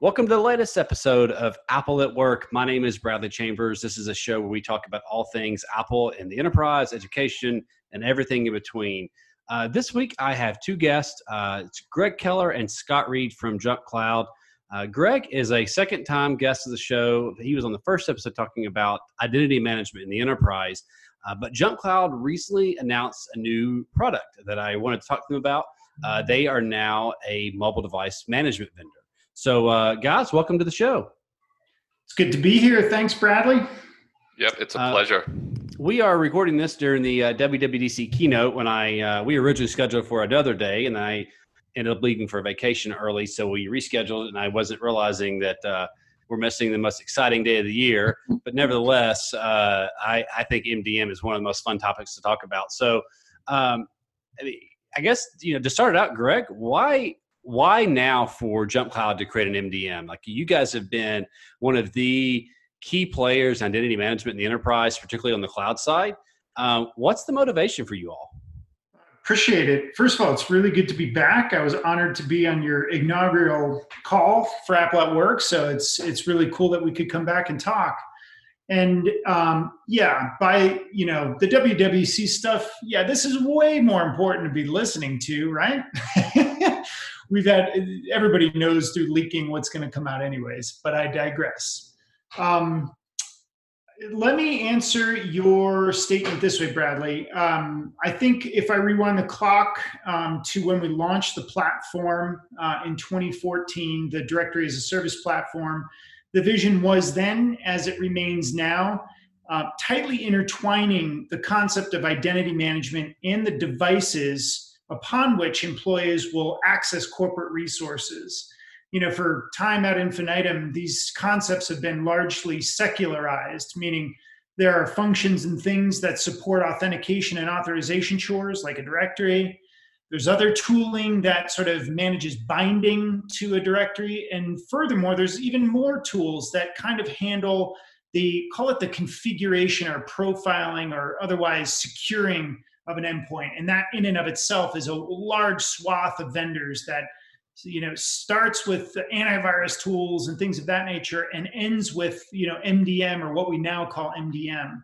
Welcome to the latest episode of Apple at Work. My name is Bradley Chambers. This is a show where we talk about all things Apple in the enterprise, education, and everything in between. Uh, this week, I have two guests. Uh, it's Greg Keller and Scott Reed from JumpCloud. Uh, Greg is a second time guest of the show. He was on the first episode talking about identity management in the enterprise. Uh, but JumpCloud recently announced a new product that I wanted to talk to them about. Uh, they are now a mobile device management vendor. So, uh, guys, welcome to the show. It's good to be here. Thanks, Bradley. Yep, it's a uh, pleasure. We are recording this during the uh, WWDC keynote when I uh, we originally scheduled for another day, and I ended up leaving for vacation early, so we rescheduled and I wasn't realizing that uh, we're missing the most exciting day of the year. But nevertheless, uh, I, I think MDM is one of the most fun topics to talk about. So, um, I guess you know to start it out, Greg, why why now for JumpCloud to create an MDM? Like you guys have been one of the key players in identity management in the enterprise, particularly on the cloud side. Um, what's the motivation for you all? Appreciate it. First of all, it's really good to be back. I was honored to be on your inaugural call for Apple at Work, so it's it's really cool that we could come back and talk. And um, yeah, by you know the WWDC stuff, yeah, this is way more important to be listening to, right? we've had everybody knows through leaking what's going to come out anyways but i digress. Um, let me answer your statement this way bradley. Um, i think if i rewind the clock um, to when we launched the platform uh, in 2014 the directory as a service platform the vision was then as it remains now uh, tightly intertwining the concept of identity management and the devices upon which employees will access corporate resources. You know, for time ad infinitum, these concepts have been largely secularized, meaning there are functions and things that support authentication and authorization chores, like a directory. There's other tooling that sort of manages binding to a directory. And furthermore, there's even more tools that kind of handle the, call it the configuration or profiling or otherwise securing of an endpoint. And that in and of itself is a large swath of vendors that you know starts with antivirus tools and things of that nature and ends with you know MDM or what we now call MDM.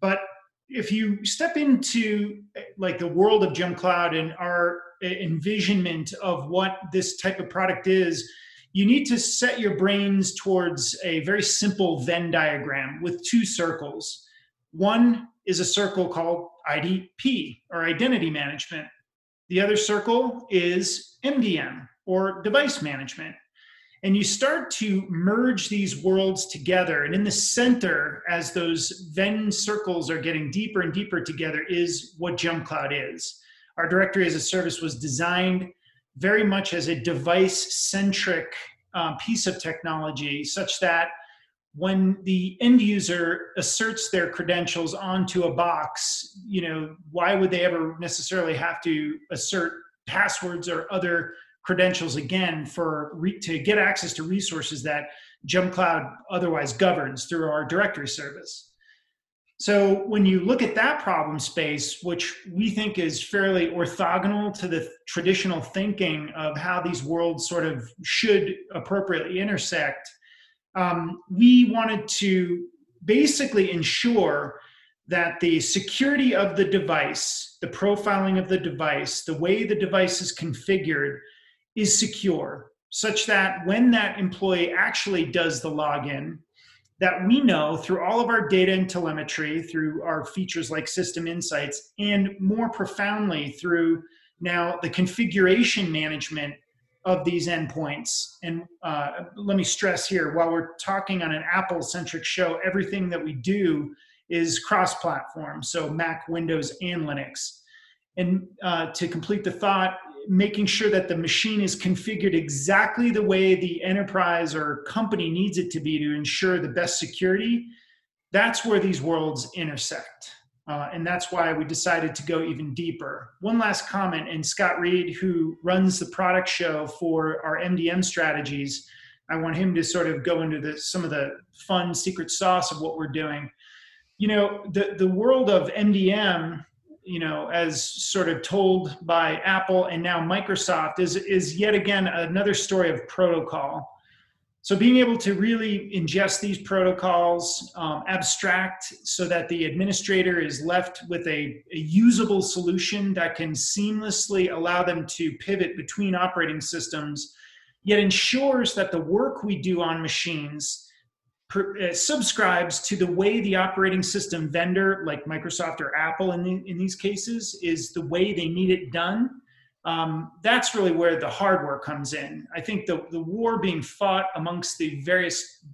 But if you step into like the world of JumpCloud and our envisionment of what this type of product is, you need to set your brains towards a very simple Venn diagram with two circles. One is a circle called IDP or identity management. The other circle is MDM or device management. And you start to merge these worlds together. And in the center, as those Venn circles are getting deeper and deeper together, is what JumpCloud is. Our directory as a service was designed very much as a device centric uh, piece of technology, such that when the end user asserts their credentials onto a box, you know, why would they ever necessarily have to assert passwords or other credentials again for re- to get access to resources that JumpCloud otherwise governs through our directory service? So when you look at that problem space, which we think is fairly orthogonal to the traditional thinking of how these worlds sort of should appropriately intersect, um, we wanted to basically ensure that the security of the device, the profiling of the device, the way the device is configured is secure, such that when that employee actually does the login, that we know through all of our data and telemetry, through our features like System Insights, and more profoundly through now the configuration management of these endpoints. And uh, let me stress here while we're talking on an Apple centric show, everything that we do is cross platform, so Mac, Windows, and Linux. And uh, to complete the thought, making sure that the machine is configured exactly the way the enterprise or company needs it to be to ensure the best security, that's where these worlds intersect. Uh, and that's why we decided to go even deeper. One last comment, and Scott Reed, who runs the product show for our MDM strategies, I want him to sort of go into the, some of the fun secret sauce of what we're doing. You know, the, the world of MDM, you know, as sort of told by Apple and now Microsoft, is, is yet again another story of protocol. So being able to really ingest these protocols, um, abstract so that the administrator is left with a, a, usable solution that can seamlessly allow them to pivot between operating systems, yet ensures that the work we do on machines per, uh, subscribes to the way the operating system vendor, like Microsoft or Apple in, the, in these cases, is the way they need it done um, that's really where the hardware comes in. I think the, the war being fought amongst the various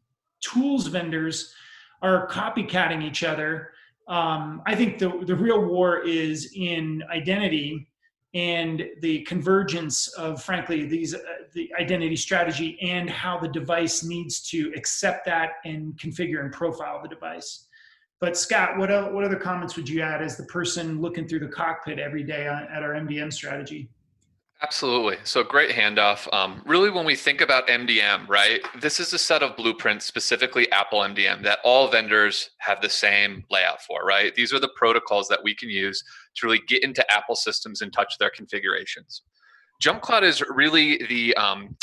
tools vendors are copycatting each other. Um, I think the, the real war is in identity and the convergence of, frankly, these uh, the identity strategy and how the device needs to accept that and configure and profile the device. But Scott, what, what other comments would you add as the person looking through the cockpit every day on, at our MDM strategy? Absolutely. So great handoff. Um, really, when we think about MDM, right, this is a set of blueprints, specifically Apple MDM, that all vendors have the same layout for, right? These are the protocols that we can use to really get into Apple systems and touch their configurations. JumpCloud is really the, um,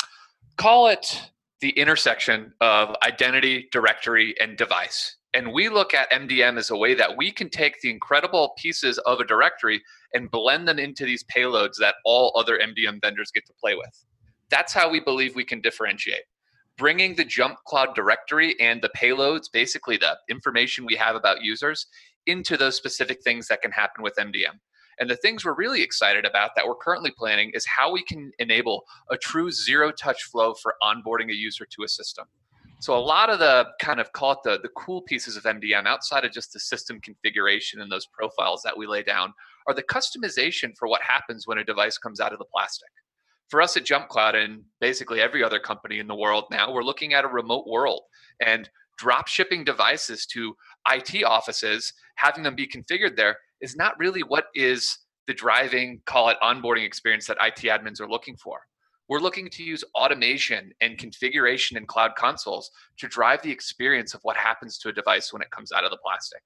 call it the intersection of identity, directory, and device. And we look at MDM as a way that we can take the incredible pieces of a directory and blend them into these payloads that all other MDM vendors get to play with. That's how we believe we can differentiate. Bringing the Jump Cloud directory and the payloads, basically the information we have about users, into those specific things that can happen with MDM. And the things we're really excited about that we're currently planning is how we can enable a true zero touch flow for onboarding a user to a system. So a lot of the kind of call it the, the cool pieces of MDM outside of just the system configuration and those profiles that we lay down are the customization for what happens when a device comes out of the plastic. For us at JumpCloud and basically every other company in the world now, we're looking at a remote world and drop shipping devices to IT offices, having them be configured there is not really what is the driving, call it onboarding experience that IT admins are looking for. We're looking to use automation and configuration in cloud consoles to drive the experience of what happens to a device when it comes out of the plastic.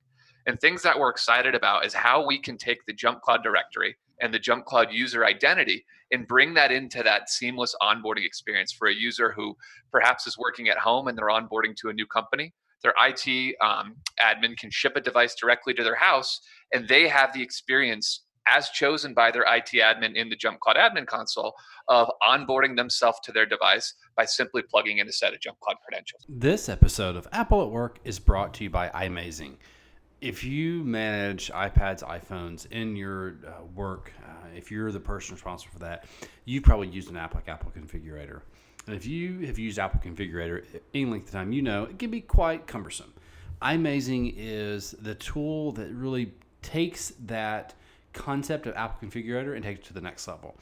And things that we're excited about is how we can take the Jump Cloud directory and the Jump Cloud user identity and bring that into that seamless onboarding experience for a user who perhaps is working at home and they're onboarding to a new company. Their IT um, admin can ship a device directly to their house and they have the experience as chosen by their IT admin in the Jump Cloud admin console of onboarding themselves to their device by simply plugging in a set of Jump Cloud credentials. This episode of Apple at Work is brought to you by iMazing. If you manage iPads, iPhones in your uh, work, uh, if you're the person responsible for that, you've probably used an app like Apple Configurator. And if you have used Apple Configurator any length of time, you know it can be quite cumbersome. iMazing is the tool that really takes that concept of Apple Configurator and take it to the next level.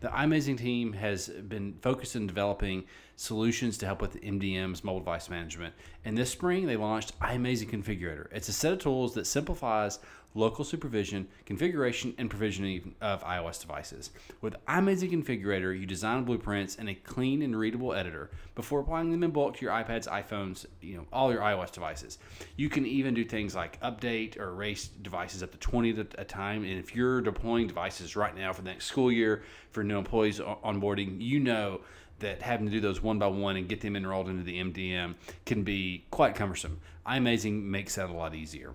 The iMazing team has been focused in developing solutions to help with MDM's mobile device management. And this spring, they launched iMazing Configurator. It's a set of tools that simplifies local supervision, configuration, and provisioning of iOS devices. With iMazing Configurator, you design blueprints in a clean and readable editor before applying them in bulk to your iPads, iPhones, you know, all your iOS devices. You can even do things like update or erase devices up to 20 at a time. And if you're deploying devices right now for the next school year for new employees onboarding, you know that having to do those one by one and get them enrolled into the MDM can be quite cumbersome. iMazing makes that a lot easier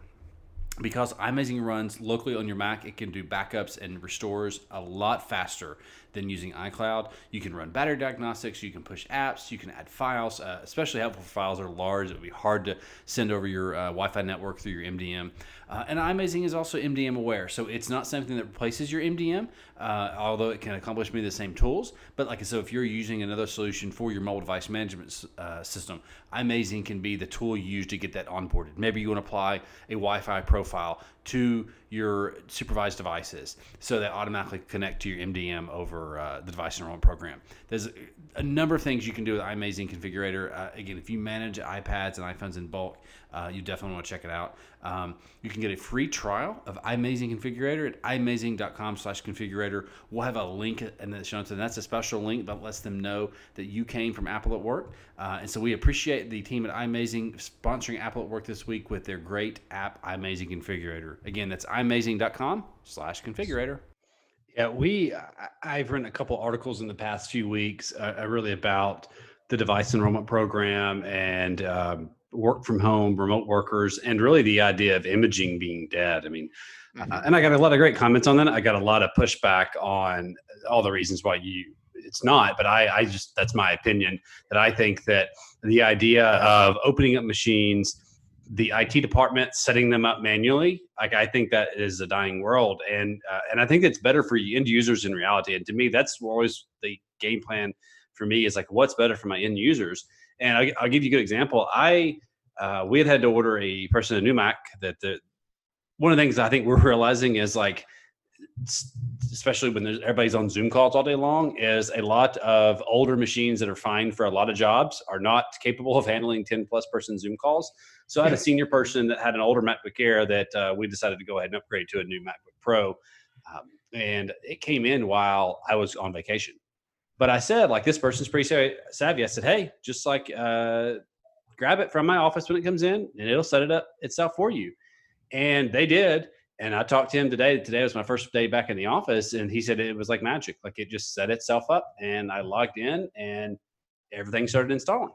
because iMazing runs locally on your Mac, it can do backups and restores a lot faster than using iCloud. You can run battery diagnostics, you can push apps, you can add files, uh, especially helpful files are large. It would be hard to send over your uh, Wi Fi network through your MDM. Uh, and iMazing is also MDM aware, so it's not something that replaces your MDM, uh, although it can accomplish many of the same tools. But like I said, if you're using another solution for your mobile device management uh, system, iMazing can be the tool you use to get that onboarded. Maybe you want to apply a Wi Fi profile to your supervised devices so they automatically connect to your MDM over uh, the device enrollment program. There's a number of things you can do with iMazing Configurator. Uh, again, if you manage iPads and iPhones in bulk, uh, you definitely want to check it out. Um, you can get a free trial of iMazing Configurator at imazing.com slash configurator. We'll have a link in the show notes, and that's a special link that lets them know that you came from Apple at Work. Uh, and so we appreciate the team at iMazing sponsoring Apple at Work this week with their great app, iMazing Configurator. Again, that's imazing.com slash configurator. Yeah, we, I've written a couple articles in the past few weeks, uh, uh really about the device enrollment program and um, work from home, remote workers, and really the idea of imaging being dead. I mean, mm-hmm. uh, and I got a lot of great comments on that. I got a lot of pushback on all the reasons why you it's not, but I, I just that's my opinion that I think that the idea of opening up machines, the IT department setting them up manually, like I think that is a dying world, and uh, and I think it's better for end users in reality. And to me, that's always the game plan for me is like what's better for my end users. And I, will give you a good example. I uh, we had had to order a person a new Mac that the one of the things I think we're realizing is like especially when everybody's on Zoom calls all day long, is a lot of older machines that are fine for a lot of jobs are not capable of handling 10 plus person Zoom calls. So I had a senior person that had an older MacBook Air that uh, we decided to go ahead and upgrade to a new MacBook Pro. Um, and it came in while I was on vacation. But I said, like, this person's pretty savvy. I said, hey, just like uh, grab it from my office when it comes in and it'll set it up itself for you. And they did and I talked to him today. Today was my first day back in the office, and he said it was like magic. Like it just set itself up, and I logged in, and everything started installing.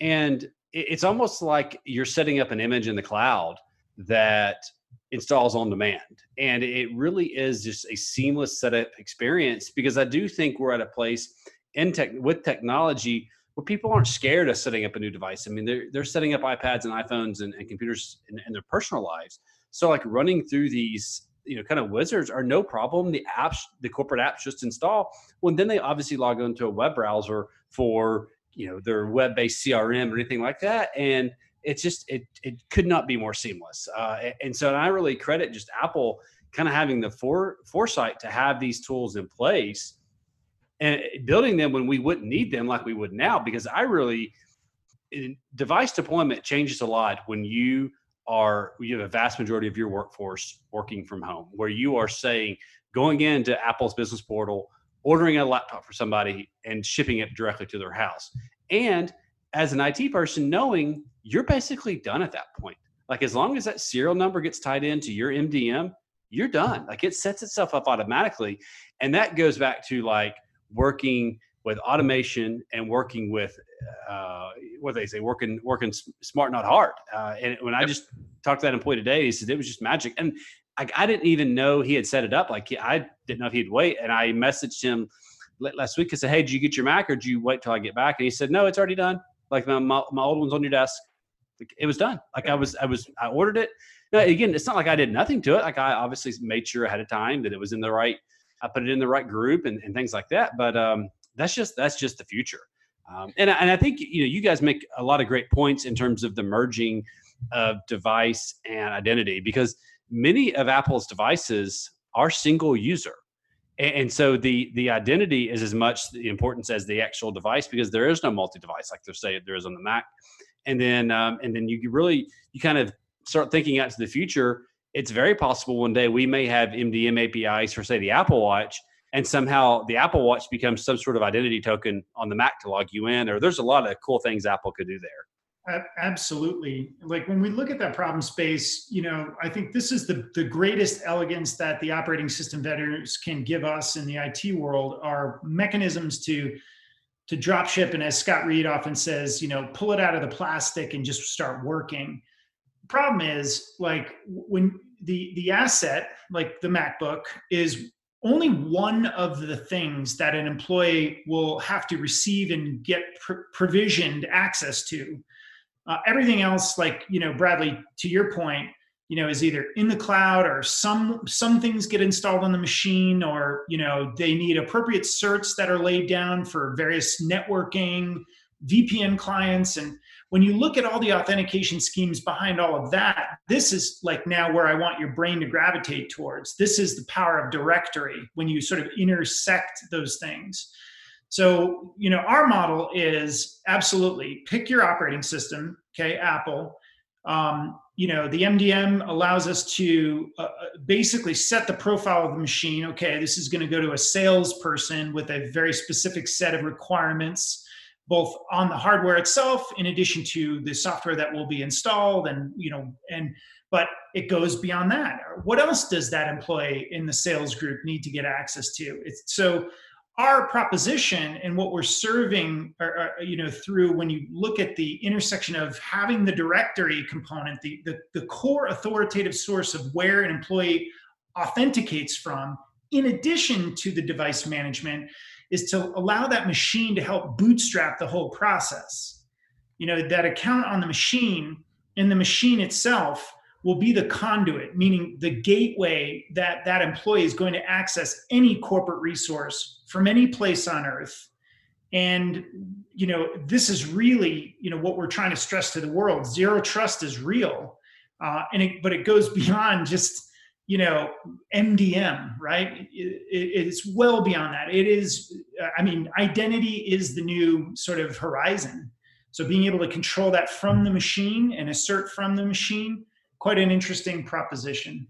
And it's almost like you're setting up an image in the cloud that installs on demand. And it really is just a seamless setup experience because I do think we're at a place in tech with technology where people aren't scared of setting up a new device. I mean, they're, they're setting up iPads and iPhones and, and computers in, in their personal lives so like running through these you know kind of wizards are no problem. The apps, the corporate apps just install. Well, then they obviously log into a web browser for you know their web-based CRM or anything like that, and it's just it it could not be more seamless. Uh, and so I really credit just Apple kind of having the fore, foresight to have these tools in place and building them when we wouldn't need them like we would now because i really device deployment changes a lot when you are you have a vast majority of your workforce working from home where you are saying going into apple's business portal ordering a laptop for somebody and shipping it directly to their house. And as an it person knowing you're basically done at that point. Like as long as that serial number gets tied into your mdm you're done. Like it sets itself up automatically. And that goes back to like working with automation and working with uh, what they say, working working smart, not hard. Uh, and when I just talked to that employee today, he said it was just magic. And I, I, didn't even know he had set it up. Like I didn't know if he'd wait. And I messaged him last week. I said, "Hey, did you get your Mac, or did you wait till I get back?" And he said, "No, it's already done. Like my my, my old one's on your desk. Like, it was done. Like I was I was I ordered it. Now again, it's not like I did nothing to it. Like I obviously made sure ahead of time that it was in the right. I put it in the right group and, and things like that. But um, that's just that's just the future. Um, and and I think you know you guys make a lot of great points in terms of the merging of device and identity because many of Apple's devices are single user. And, so the the identity is as much the importance as the actual device because there is no multi-device like they say there is on the Mac. And then um, and then you really you kind of start thinking out to the future. It's very possible one day we may have MDM APIs for say the Apple Watch and somehow the Apple Watch becomes some sort of identity token on the Mac to log you in, or there's a lot of cool things Apple could do there. Absolutely. Like when we look at that problem space, you know, I think this is the, the greatest elegance that the operating system vendors can give us in the IT world are mechanisms to to drop ship and as Scott Reed often says, you know, pull it out of the plastic and just start working. Problem is like when the the asset, like the MacBook, is only one of the things that an employee will have to receive and get pr- provisioned access to. Uh, everything else, like you know, Bradley, to your point, you know, is either in the cloud or some some things get installed on the machine, or you know, they need appropriate certs that are laid down for various networking, VPN clients, and when you look at all the authentication schemes behind all of that, this is like now where I want your brain to gravitate towards. This is the power of directory when you sort of intersect those things. So, you know, our model is absolutely pick your operating system, okay, Apple. Um, you know, the MDM allows us to uh, uh basically set the profile of the machine. Okay, this is going to go to a salesperson with a very specific set of requirements both on the hardware itself in addition to the software that will be installed and you know and but it goes beyond that. What else does that employee in the sales group need to get access to? It's so our proposition and what we're serving are, are, you know through when you look at the intersection of having the directory component the, the, the core authoritative source of where an employee authenticates from in addition to the device management is to allow that machine to help bootstrap the whole process you know that account on the machine and the machine itself will be the conduit, meaning the gateway that that employee is going to access any corporate resource from any place on earth. And you know, this is really you know what we're trying to stress to the world. Zero trust is real, uh, and it, but it goes beyond just you know MDM, right? It, it's well beyond that. It is, uh, I mean, identity is the new sort of horizon. So being able to control that from the machine and assert from the machine quite an interesting proposition.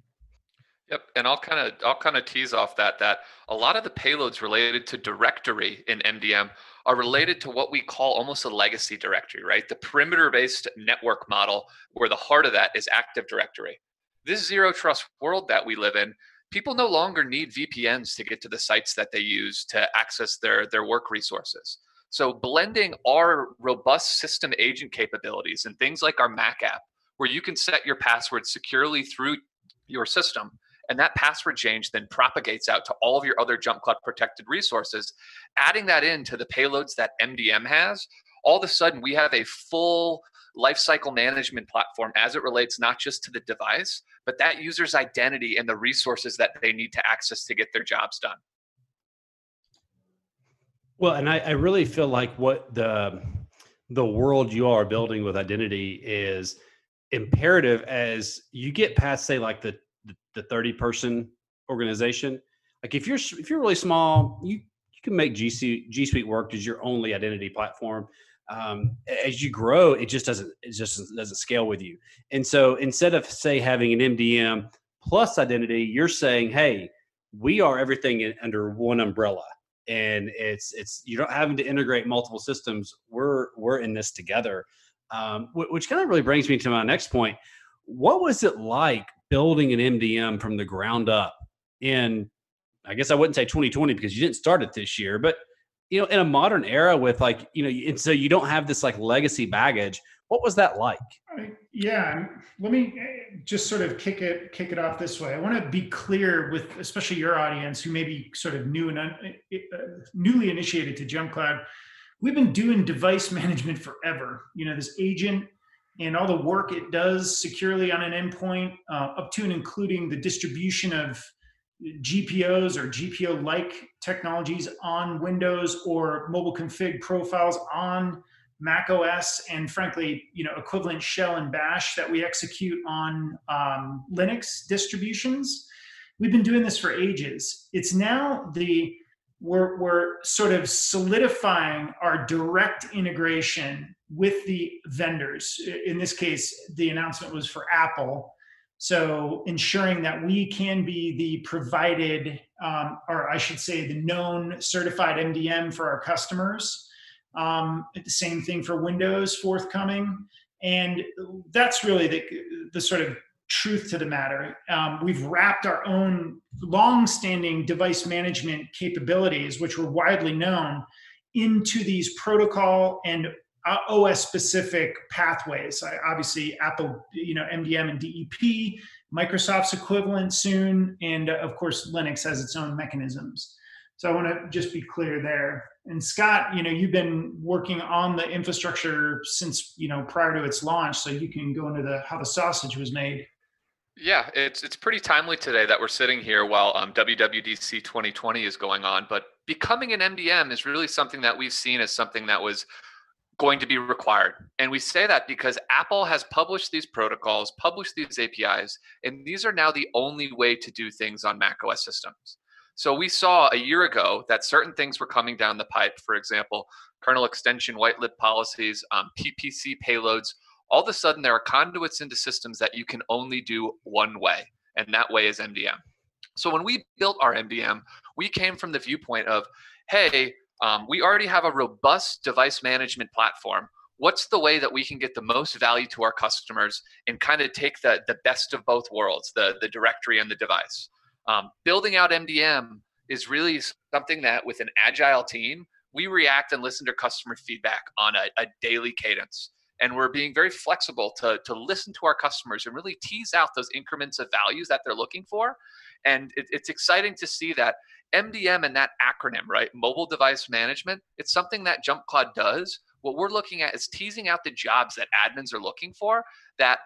Yep, and I'll kind of I'll kind of tease off that that a lot of the payloads related to directory in MDM are related to what we call almost a legacy directory, right? The perimeter-based network model, where the heart of that is Active Directory. This zero trust world that we live in, people no longer need VPNs to get to the sites that they use to access their their work resources. So blending our robust system agent capabilities and things like our Mac app where you can set your password securely through your system and that password change then propagates out to all of your other jump cloud protected resources adding that into the payloads that mdm has all of a sudden we have a full lifecycle management platform as it relates not just to the device but that user's identity and the resources that they need to access to get their jobs done. Well and i, I really feel like what the the world you are building with identity is imperative as you get past say like the the 30 person organization. Like if you're if you're really small you you can make gc g suite work as your only identity platform um, as you grow it just doesn't it just doesn't scale with you. And so instead of say having an mdm plus identity you're saying hey we are everything in, under one umbrella. And it's it's you don't having to integrate multiple systems we're we're in this together. Um, which kind of really brings me to my next point. What was it like building an MDM from the ground up in, I guess I wouldn't say 2020 because you didn't start it this year, but you know, in a modern era with like, you know, and so you don't have this like legacy baggage. What was that like? Yeah, let me eh, just sort of kick it kick it off this way. I want to be clear with especially your audience who may be sort of new and un, uh, newly initiated to Jump Cloud we've been doing device management forever. You know, this agent and all the work it does securely on an endpoint, uh, up to and including the distribution of GPOs or GPO like technologies on Windows or mobile config profiles on Mac OS, and frankly, you know, equivalent shell and bash that we execute on um, Linux distributions. We've been doing this for ages. It's now the we're, we're sort of solidifying our direct integration with the vendors. In this case, the announcement was for Apple. So ensuring that we can be the provided, um, or I should say, the known certified MDM for our customers. Um, the same thing for Windows forthcoming. And that's really the, the sort of truth to the matter. Um, we've wrapped our own long-standing device management capabilities, which were widely known, into these protocol and uh, OS-specific pathways. I, obviously, Apple, you know, MDM and DEP, Microsoft's equivalent soon, and uh, of course, Linux has its own mechanisms. So I want to just be clear there. And Scott, you know, you've been working on the infrastructure since you know prior to its launch, so you can go into the how the sausage was made. Yeah, it's it's pretty timely today that we're sitting here while um, WWDC 2020 is going on. But becoming an MDM is really something that we've seen as something that was going to be required. And we say that because Apple has published these protocols, published these APIs, and these are now the only way to do things on Mac OS systems. So we saw a year ago that certain things were coming down the pipe. For example, kernel extension whitelist policies, um, PPPC payloads all of a sudden there are conduits into systems that you can only do one way, and that way is MDM. So when we built our MDM, we came from the viewpoint of, hey, um, we already have a robust device management platform. What's the way that we can get the most value to our customers and kind of take the, the best of both worlds, the, the directory and the device? Um, building out MDM is really something that with an agile team, we react and listen to customer feedback on a, a daily cadence and we're being very flexible to, to listen to our customers and really tease out those increments of values that they're looking for and it, it's exciting to see that mdm and that acronym right? Mobile device management. It's something that jump cloud does. What we're looking at is teasing out the jobs that admins are looking for that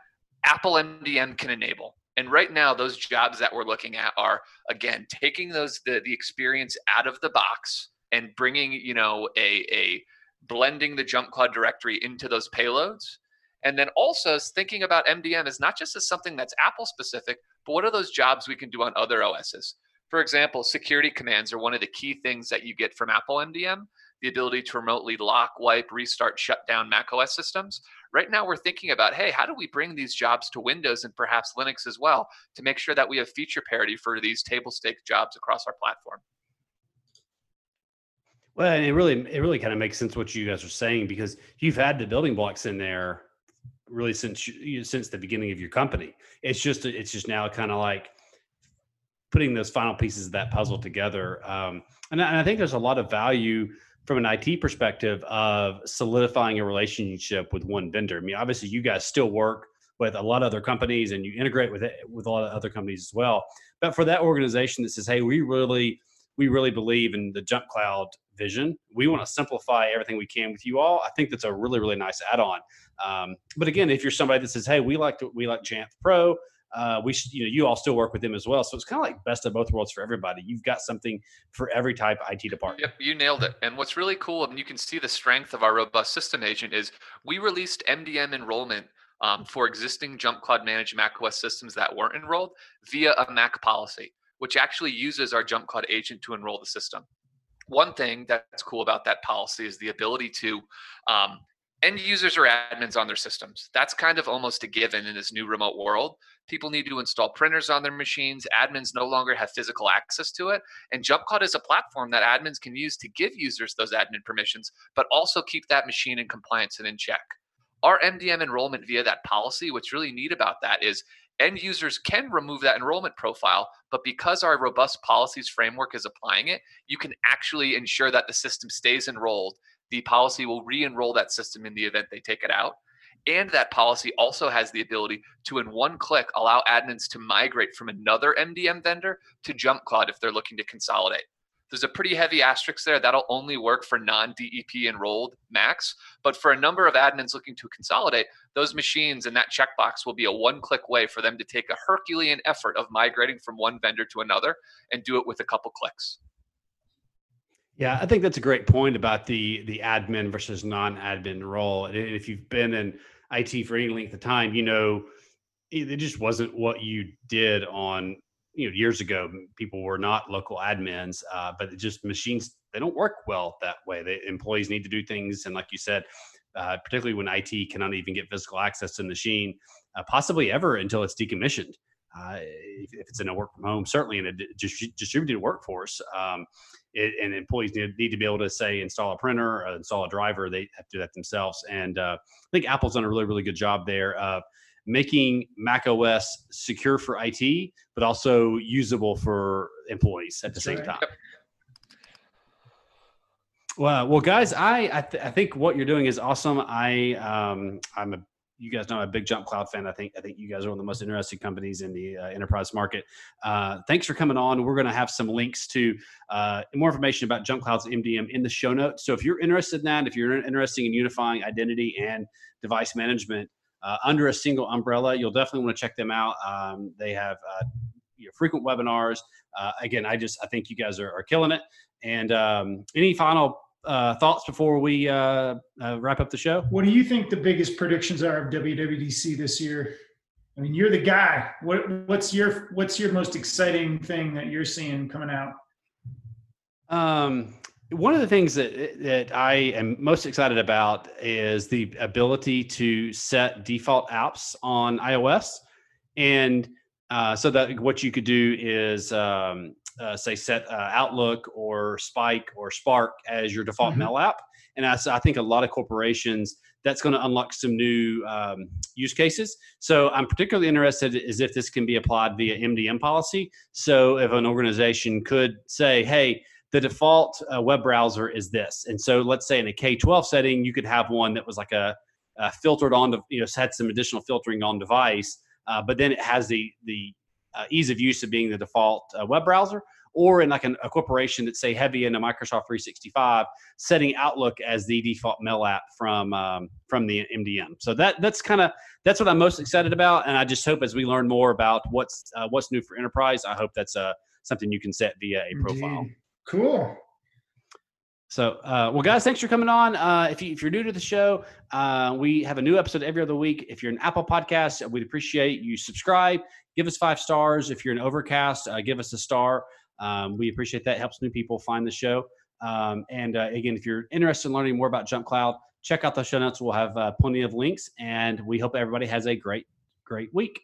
apple mdm can enable. And right now those jobs that we're looking at are again taking those the, the experience out of the box and bringing you know a, a blending the jump cloud directory into those payloads. And then also thinking about mdm is not just as something that's apple specific but what are those jobs we can do on other os's for example security commands are one of the key things that you get from apple mdm the ability to remotely lock wipe restart shut down mac os systems right now we're thinking about hey how do we bring these jobs to windows and perhaps linux as well to make sure that we have feature parity for these table stake jobs across our platform well, it really it really kind of makes sense what you guys are saying because you've had the building blocks in there really since you, since the beginning of your company. It's just it's just now kind of like putting those final pieces of that puzzle together. Um, and, and I think there's a lot of value from an IT perspective of solidifying a relationship with one vendor. I mean, obviously, you guys still work with a lot of other companies and you integrate with it with a lot of other companies as well. But for that organization that says, "Hey, we really we really believe in the Jump Cloud vision. We want to simplify everything we can with you all. I think that's a really, really nice add-on. Um, but again, if you're somebody that says, "Hey, we like to, we like Jamf Pro," uh, we should, you know, you all still work with them as well. So it's kind of like best of both worlds for everybody. You've got something for every type IT department. Yep, you nailed it. And what's really cool, and you can see the strength of our robust system agent is we released MDM enrollment um, for existing Jump Cloud managed macOS systems that weren't enrolled via a Mac policy, which actually uses our Jump Cloud agent to enroll the system one thing that's cool about that policy is the ability to um, end users or admins on their systems. That's kind of almost a given in this new remote world. People need to install printers on their machines. Admins no longer have physical access to it. And Jump Cloud is a platform that admins can use to give users those admin permissions, but also keep that machine in compliance and in check. Our MDM enrollment via that policy, what's really neat about that is end users can remove that enrollment profile, but because our robust policies framework is applying it, you can actually ensure that the system stays enrolled. The policy will re enroll that system in the event they take it out. And that policy also has the ability to, in one click, allow admins to migrate from another MDM vendor to Jump Cloud if they're looking to consolidate. There's a pretty heavy asterisk there. That'll only work for non DEP enrolled Macs. But for a number of admins looking to consolidate, those machines and that checkbox will be a one click way for them to take a Herculean effort of migrating from one vendor to another and do it with a couple clicks. Yeah, I think that's a great point about the the admin versus non-admin role. And if you've been in IT for any length of time, you know it just wasn't what you did on you know years ago. People were not local admins uh, but just machines they don't work well that way. The employees need to do things. And like you said uh, particularly when it cannot even get physical access to the machine uh, possibly ever until it's decommissioned uh, if, if, it's in a work from home certainly in a distributed workforce um, it, and employees need, need, to be able to say install a printer install a driver they have to do that themselves and uh, i think apple's done a really really good job there making Mac OS secure for IT, but also usable for employees at the That's same right. time. Well, well, guys, I I, th- I, think what you're doing is awesome. I um, I'm a you guys know I'm a big Jump Cloud fan. I think I think you guys are one of the most interesting companies in the uh, enterprise market. Uh, thanks for coming on. We're going to have some links to uh, more information about Jump Cloud's MDM in the show notes. So if you're interested in that, if you're interested in unifying identity and device management, uh, under a single umbrella. You'll definitely want to check them out. Um, they have uh, you frequent webinars. Uh, again, I just I think you guys are, are killing it. And um, any final uh, thoughts before we uh, uh, wrap up the show? What do you think the biggest predictions are of WWDC this year? I mean, you're the guy. What, what's your what's your most exciting thing that you're seeing coming out? Um, one of the things that that I am most excited about is the ability to set default apps on iOS, and uh, so that what you could do is um, uh, say set uh, Outlook or Spike or Spark as your default mm-hmm. mail app, and I, I think a lot of corporations that's going to unlock some new um, use cases. So I'm particularly interested is if this can be applied via MDM policy. So if an organization could say, hey, the default uh, web browser is this. And so let's say in a K-12 setting, you could have one that was like a, a filtered on, the you know, had some additional filtering on device, uh, but then it has the, the uh, ease of use of being the default uh, web browser or in like an, a corporation that's say heavy into Microsoft 365, setting Outlook as the default mail app from um, from the MDM. So that that's kind of that's what I'm most excited about, and I just hope as we learn more about what's uh, what's new for enterprise, I hope that's uh, something you can set via a profile. Indeed. Cool. So, uh, well, guys, thanks for coming on. Uh, if, you, if you're new to the show, uh, we have a new episode every other week. If you're an Apple podcast, we'd appreciate you subscribe, give us five stars. If you're an Overcast, uh, give us a star. Um, we appreciate that. Helps new people find the show. Um, and uh, again, if you're interested in learning more about Jump Cloud, check out the show notes. We'll have uh, plenty of links, and we hope everybody has a great, great week.